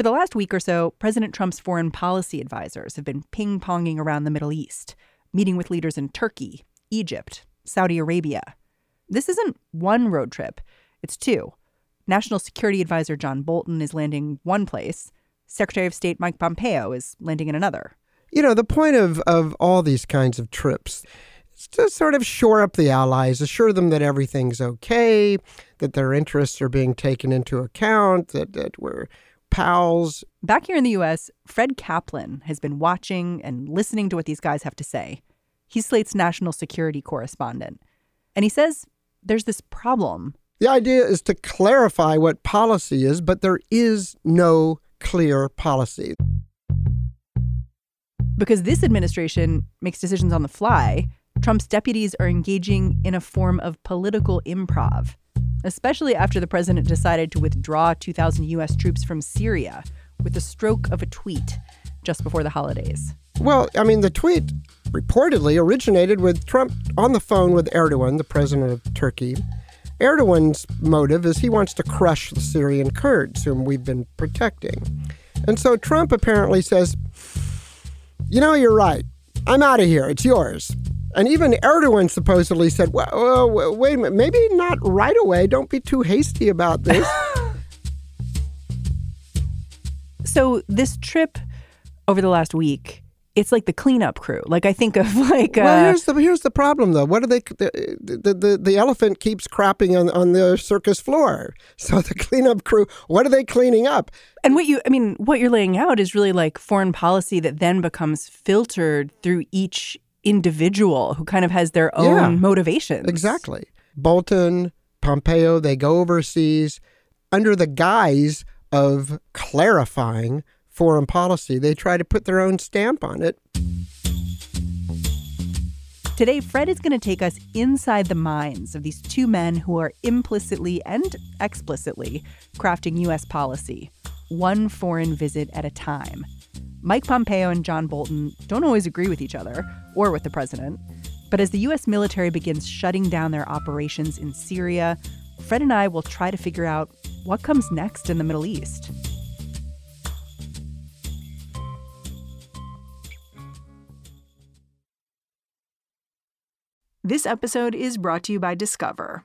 For the last week or so, President Trump's foreign policy advisors have been ping ponging around the Middle East, meeting with leaders in Turkey, Egypt, Saudi Arabia. This isn't one road trip, it's two. National Security Advisor John Bolton is landing one place, Secretary of State Mike Pompeo is landing in another. You know, the point of, of all these kinds of trips is to sort of shore up the allies, assure them that everything's okay, that their interests are being taken into account, that, that we're pals. Back here in the U.S., Fred Kaplan has been watching and listening to what these guys have to say. He's Slate's national security correspondent. And he says there's this problem. The idea is to clarify what policy is, but there is no clear policy. Because this administration makes decisions on the fly, Trump's deputies are engaging in a form of political improv, especially after the president decided to withdraw 2,000 U.S. troops from Syria with the stroke of a tweet just before the holidays. Well, I mean, the tweet reportedly originated with Trump on the phone with Erdogan, the president of Turkey. Erdogan's motive is he wants to crush the Syrian Kurds, whom we've been protecting. And so Trump apparently says, You know, you're right. I'm out of here. It's yours. And even Erdogan supposedly said, well, well, wait a minute, maybe not right away. Don't be too hasty about this. so, this trip over the last week, it's like the cleanup crew. Like I think of like. Uh, well, here's the here's the problem though. What are they? The the, the, the elephant keeps crapping on on the circus floor. So the cleanup crew, what are they cleaning up? And what you, I mean, what you're laying out is really like foreign policy that then becomes filtered through each individual who kind of has their own yeah, motivations. Exactly. Bolton, Pompeo, they go overseas under the guise of clarifying foreign policy. They try to put their own stamp on it. Today, Fred is going to take us inside the minds of these two men who are implicitly and explicitly crafting U.S. policy, one foreign visit at a time. Mike Pompeo and John Bolton don't always agree with each other or with the president. But as the U.S. military begins shutting down their operations in Syria, Fred and I will try to figure out what comes next in the Middle East. This episode is brought to you by Discover.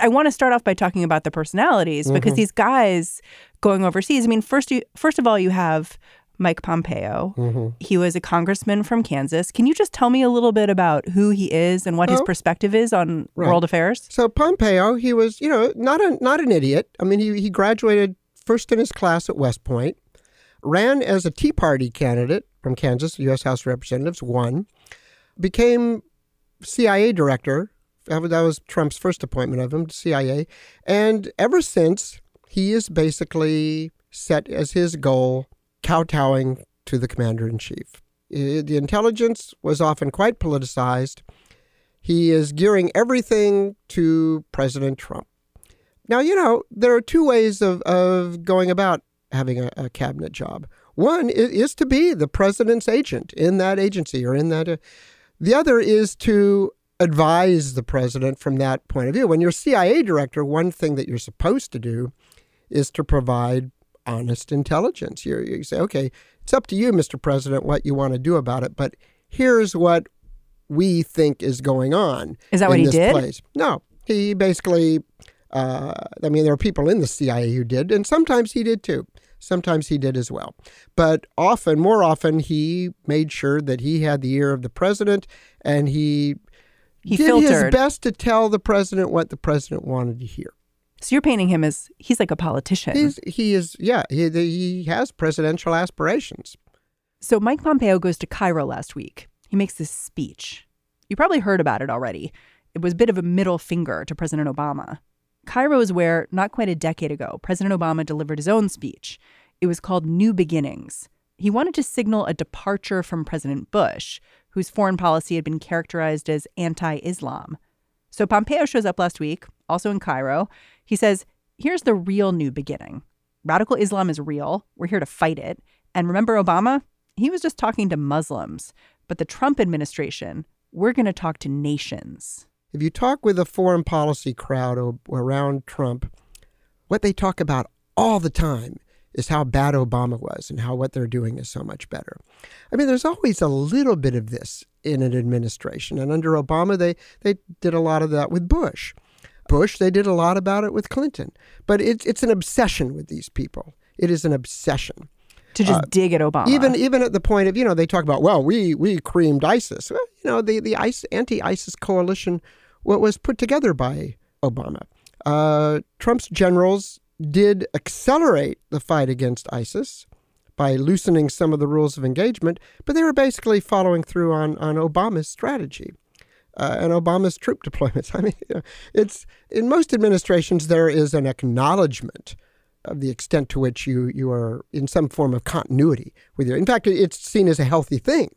I want to start off by talking about the personalities mm-hmm. because these guys going overseas. I mean, first you first of all, you have Mike Pompeo. Mm-hmm. He was a congressman from Kansas. Can you just tell me a little bit about who he is and what oh, his perspective is on right. world affairs? So Pompeo, he was, you know, not a not an idiot. I mean, he he graduated first in his class at West Point, ran as a Tea Party candidate from Kansas, U.S. House of Representatives, won, became CIA director. That was Trump's first appointment of him to CIA. And ever since, he is basically set as his goal kowtowing to the commander in chief. The intelligence was often quite politicized. He is gearing everything to President Trump. Now, you know, there are two ways of, of going about having a, a cabinet job. One is, to be the president's agent in that agency or in that. Uh, the other is to advise the president from that point of view. When you're CIA director, one thing that you're supposed to do is to provide honest intelligence. you you say, okay, it's up to you, Mr. President, what you want to do about it, but here's what we think is going on. Is that what he did? Place. No, He basically, uh, I mean, there are people in the CIA who did, and sometimes he did too. Sometimes he did as well. But often, more often, he made sure that he had the ear of the president and he, He did filtered. his best to tell the president what the president wanted to hear. So you're painting him as he's like a politician. He's, he is, yeah, he, he has presidential aspirations. So Mike Pompeo goes to Cairo last week. He makes this speech. You probably heard about it already. It was a bit of a middle finger to President Obama. Cairo is where, not quite a decade ago, President Obama delivered his own speech. It was called New Beginnings. He wanted to signal a departure from President Bush, whose foreign policy had been characterized as anti Islam. So Pompeo shows up last week, also in Cairo. He says, Here's the real new beginning. Radical Islam is real. We're here to fight it. And remember Obama? He was just talking to Muslims. But the Trump administration, we're going to talk to nations. If you talk with a foreign policy crowd around Trump, what they talk about all the time is how bad Obama was and how what they're doing is so much better. I mean, there's always a little bit of this in an administration. And under Obama, they, they did a lot of that with Bush. Bush, they did a lot about it with Clinton. But it's, it's an obsession with these people. It is an obsession. To just dig at Obama. Even even at the point of you know they talk about well we we creamed ISIS well, you know the the ISIS, anti-ISIS coalition what was put together by Obama uh, Trump's generals did accelerate the fight against ISIS by loosening some of the rules of engagement but they were basically following through on on Obama's strategy uh, and Obama's troop deployments I mean you know, it's in most administrations there is an acknowledgement of the extent to which you you are in some form of continuity with your. In fact, it's seen as a healthy thing.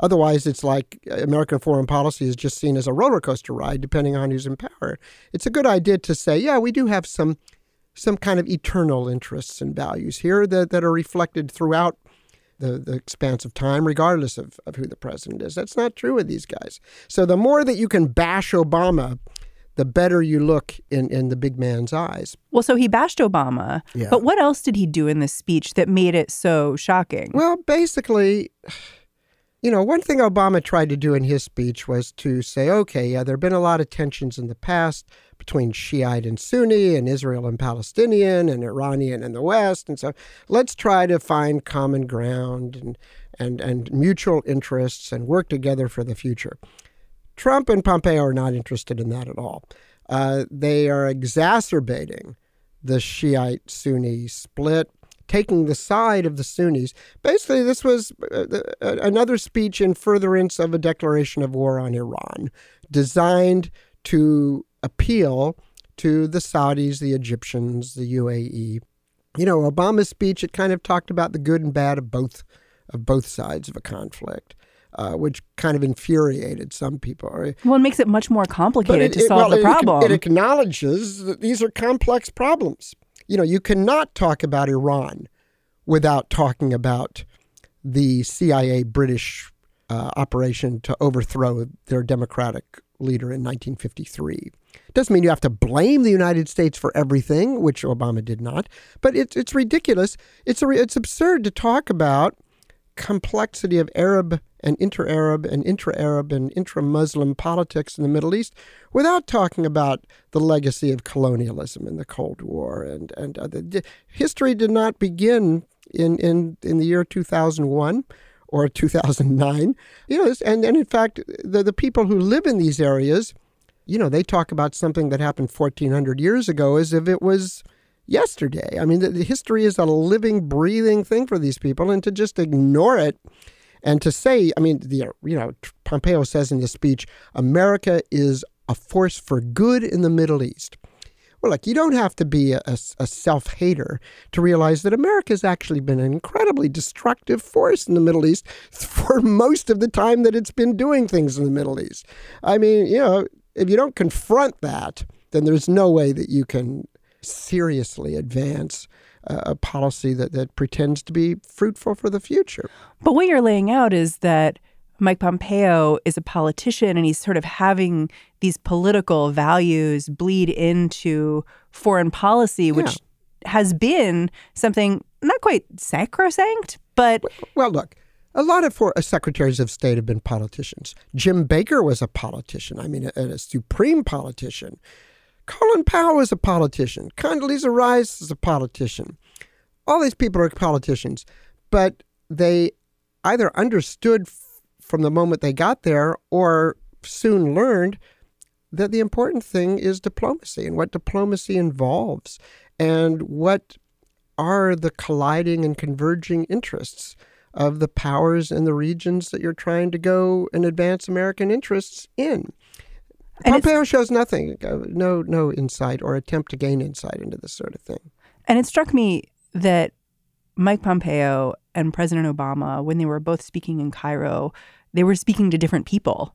Otherwise, it's like American foreign policy is just seen as a roller coaster ride, depending on who's in power. It's a good idea to say, yeah, we do have some some kind of eternal interests and values here that, that are reflected throughout the, the expanse of time, regardless of, of who the president is. That's not true with these guys. So the more that you can bash Obama, the better you look in, in the big man's eyes. well, so he bashed Obama. Yeah. But what else did he do in this speech that made it so shocking? Well, basically, you know, one thing Obama tried to do in his speech was to say, okay, yeah, there have been a lot of tensions in the past between Shiite and Sunni and Israel and Palestinian and Iranian and the West. And so let's try to find common ground and, and, and mutual interests and work together for the future. Trump and Pompeo are not interested in that at all. Uh, they are exacerbating the Shiite Sunni split, taking the side of the Sunnis. Basically, this was uh, uh, another speech in furtherance of a declaration of war on Iran, designed to appeal to the Saudis, the Egyptians, the UAE. You know, Obama's speech it kind of talked about the good and bad of both of both sides of a conflict. Uh, which kind of infuriated some people. well, it makes it much more complicated it- to it- solve well, the it- problem. It, acknowledges that these are complex problems. You know, you cannot talk about Iran without talking about the CIA British uh, operation to overthrow their democratic leader in 1953. Doesn't mean you have to blame the United States for everything, which Obama did not. But it's it's ridiculous. It's a, it's absurd to talk about complexity of Arab and inter-Arab and intra-Arab and intra-Muslim politics in the Middle East without talking about the legacy of colonialism in the Cold War and and the, history did not begin in in in the year 2001 or 2009 you know and and in fact the the people who live in these areas you know they talk about something that happened 1400 years ago as if it was yesterday. I mean, the, the history is a living, breathing thing for these people, and to just ignore it and to say, I mean, the you know, Pompeo says in his speech, America is a force for good in the Middle East. Well, look, you don't have to be a, a self hater to realize that America has actually been an incredibly destructive force in the Middle East for most of the time that it's been doing things in the Middle East. I mean, you know, if you don't confront that, then there's no way that you can seriously advance a, policy that, that pretends to be fruitful for the future. But what you're laying out is that Mike Pompeo is a politician and he's sort of having these political values bleed into foreign policy, which has been something not quite sacrosanct, but Well, look, a lot of for, uh, secretaries of state have been politicians. Jim Baker was a politician. I mean, a, a supreme politician. Colin Powell is a politician. Condoleezza Rice is a politician. All these people are politicians, but they either understood f- from the moment they got there or soon learned that the important thing is diplomacy and what diplomacy involves and what are the colliding and converging interests of the powers and the regions that you're trying to go and advance American interests in. And Pompeo shows nothing, uh, no, no insight or attempt to gain insight into this sort of thing. And it struck me that Mike Pompeo and President Obama, when they were both speaking in Cairo, they were speaking to different people.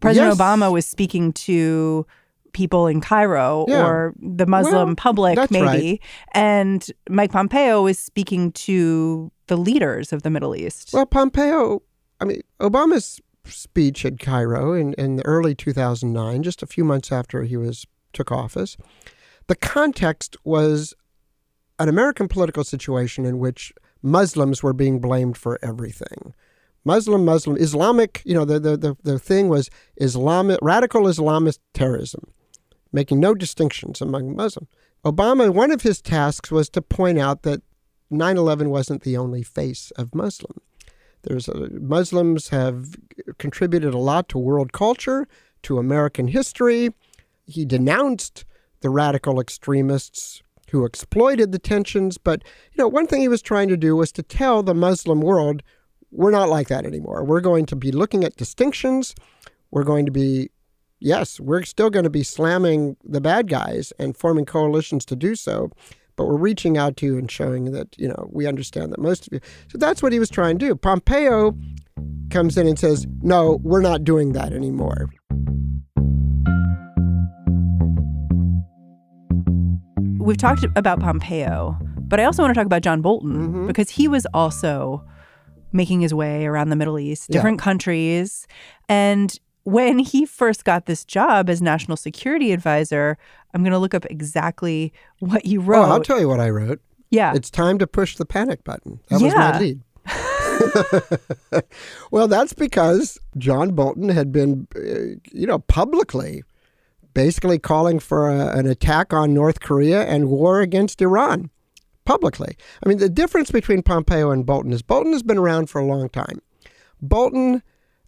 President Yes. Obama was speaking to people in Cairo Yeah. or the Muslim Well, public, maybe. right. And Mike Pompeo was speaking to the leaders of the Middle East. Well, Pompeo, I mean, Obama's speech at Cairo in, in early 2009, just a few months after he was took office, the context was an American political situation in which Muslims were being blamed for everything. Muslim, Muslim, Islamic, you know, the, the, the, the thing was Islamic, radical Islamist terrorism, making no distinctions among Muslims. Obama, one of his tasks was to point out that 9 11 wasn't the only face of Muslim. There's Muslims have contributed a lot to world culture, to American history. He denounced the radical extremists who exploited the tensions. But you know, one thing he was trying to do was to tell the Muslim world, we're not like that anymore. We're going to be looking at distinctions. We're going to be, yes, we're still going to be slamming the bad guys and forming coalitions to do so. But we're reaching out to you and showing that, you know, we understand that most of you. So that's what he was trying to do. Pompeo comes in and says, no, we're not doing that anymore. We've talked about Pompeo, but I also want to talk about John Bolton Mhm. because he was also making his way around the Middle East, Yeah. different countries. And when he first got this job as national security advisor, I'm going to look up exactly what you wrote. Oh. I'll tell you what I wrote. yeah. It's time to push the panic button. That was my lead. well, that's because John Bolton had been, uh, you know, publicly basically calling for a, an attack on North Korea and war against Iran. Publicly. I mean, the difference between Pompeo and Bolton is Bolton has been around for a long time. Bolton,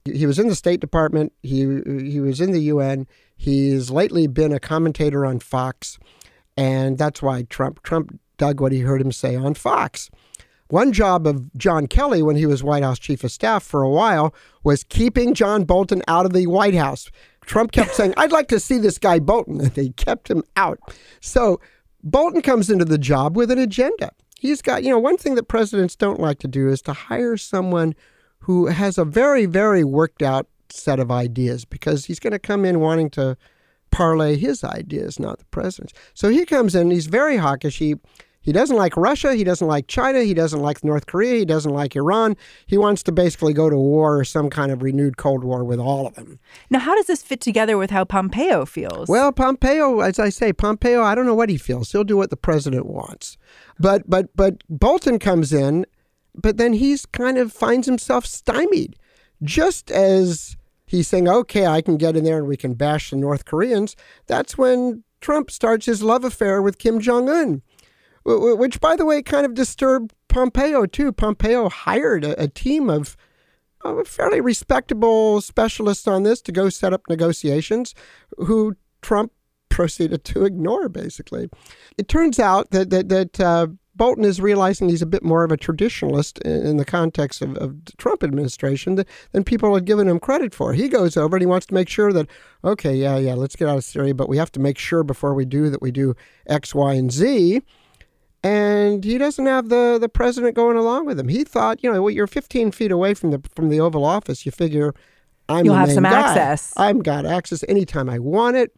he was in the State Department, he, he was in the UN, he's lately been a commentator on Fox, and that's why Trump, Trump dug what he heard him say on Fox. One job of John Kelly when he was White House chief of staff for a while was keeping John Bolton out of the White House. Trump kept saying, I'd like to see this guy Bolton, and they kept him out. So Bolton comes into the job with an agenda. He's got, you know, one thing that presidents don't like to do is to hire someone who has a very, very worked out set of ideas because he's going to come in wanting to parlay his ideas, not the president's. So he comes in, he's very hawkish. He he doesn't like Russia, he doesn't like China, he doesn't like North Korea, he doesn't like Iran. He wants to basically go to war or some kind of renewed Cold War with all of them. now, how does this fit together with how Pompeo feels? Well, Pompeo, as I say, Pompeo, I don't know what he feels. He'll do what the president wants. But but but Bolton comes in, but then he's kind of finds himself stymied. Just as he's saying, okay, I can get in there and we can bash the North Koreans, that's when Trump starts his love affair with Kim Jong un, which, by the way, kind of disturbed Pompeo, too. Pompeo hired a, a team of uh, fairly respectable specialists on this to go set up negotiations who Trump proceeded to ignore, basically. It turns out that, that, that uh, Bolton is realizing he's a bit more of a traditionalist in, the context of, of the Trump administration than, than people had given him credit for. He goes over and he wants to make sure that, okay, yeah, yeah, let's get out of Syria, but we have to make sure before we do that we do X, Y, and Z. And he doesn't have the, the president going along with him. He thought, you know, well, you're 15 feet away from the from the Oval Office. You figure I'm You'll have some guy. access. I've got access anytime I want it.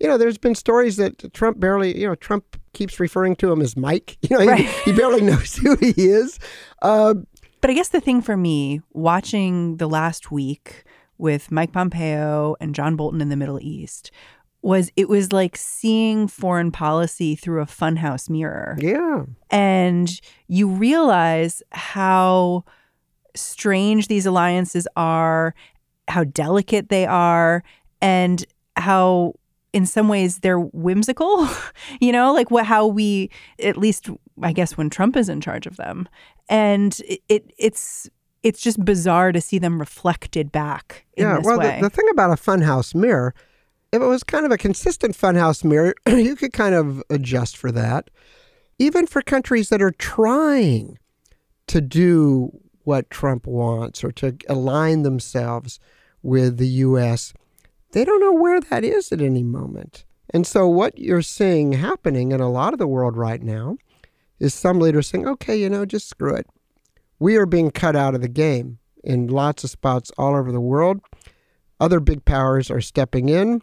You know, there's been stories that Trump barely, you know, Trump keeps referring to him as Mike. You know, he- he, barely knows who he is. Uh, But I guess the thing for me, watching the last week with Mike Pompeo and John Bolton in the Middle East, was it was like seeing foreign policy through a funhouse mirror. yeah. And you realize how strange these alliances are, how delicate they are, and how in some ways they're whimsical, you know, like what how we at least I guess when Trump is in charge of them. And it, it it's it's just bizarre to see them reflected back in yeah, this well, way. The, the thing about a funhouse mirror, if it was kind of a consistent funhouse mirror, you could kind of adjust for that. Even for countries that are trying to do what Trump wants or to align themselves with the U.S., they don't know where that is at any moment. And so, what you're seeing happening in a lot of the world right now is some leaders saying, okay, you know, just screw it. We are being cut out of the game in lots of spots all over the world. Other big powers are stepping in,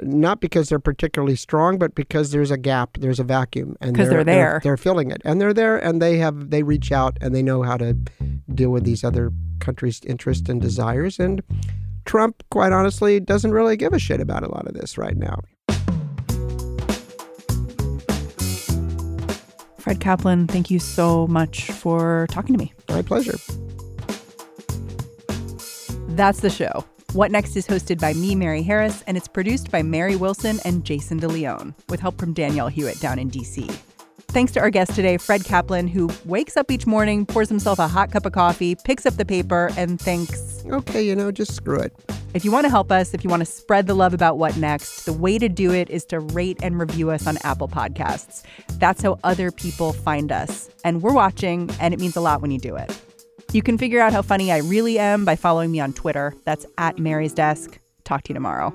not because they're particularly strong, but because there's a gap, there's a vacuum, and 'Cause they're there. They're, they're filling it, and they're there, and they have they reach out and they know how to deal with these other countries' interests and desires. And Trump, quite honestly, doesn't really give a shit about a lot of this right now. Fred Kaplan, thank you so much for talking to me. My pleasure. That's the show. What Next is hosted by me, Mary Harris, and it's produced by Mary Wilson and Jayson De Leon, with help from Danielle Hewitt down in DC. Thanks to our guest today, Fred Kaplan, who wakes up each morning, pours himself a hot cup of coffee, picks up the paper, and thinks, Okay, you know, just screw it. if you want to help us, if you want to spread the love about what next, the way to do it is to rate and review us on Apple Podcasts. That's how other people find us. And we're watching, and it means a lot when you do it. You can figure out how funny I really am by following me on Twitter. That's at Mary's Desk. Talk to you tomorrow.